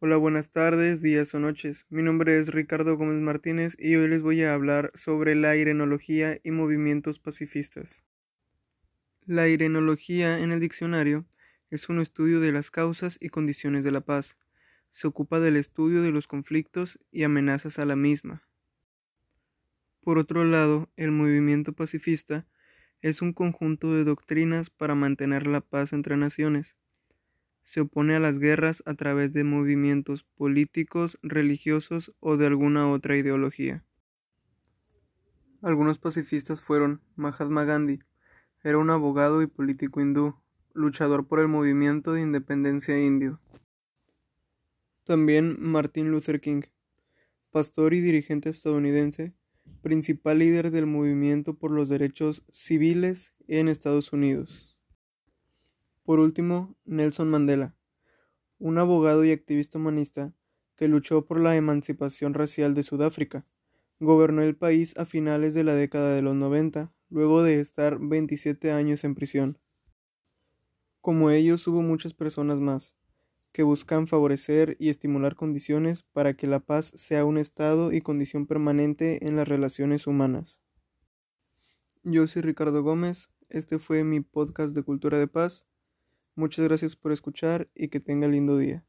Hola, buenas tardes, días o noches. Mi nombre es Ricardo Gómez Martínez y hoy les voy a hablar sobre la irenología y movimientos pacifistas. La irenología en el diccionario es un estudio de las causas y condiciones de la paz. Se ocupa del estudio de los conflictos y amenazas a la misma. Por otro lado, el movimiento pacifista es un conjunto de doctrinas para mantener la paz entre naciones se opone a las guerras a través de movimientos políticos, religiosos o de alguna otra ideología. Algunos pacifistas fueron Mahatma Gandhi, era un abogado y político hindú, luchador por el movimiento de independencia indio. También Martin Luther King, pastor y dirigente estadounidense, principal líder del movimiento por los derechos civiles en Estados Unidos. Por último, Nelson Mandela, un abogado y activista humanista que luchó por la emancipación racial de Sudáfrica. Gobernó el país a finales de la década de los 90, luego de estar 27 años en prisión. Como ellos hubo muchas personas más, que buscan favorecer y estimular condiciones para que la paz sea un estado y condición permanente en las relaciones humanas. Yo soy Ricardo Gómez, este fue mi podcast de Cultura de Paz. Muchas gracias por escuchar y que tenga lindo día.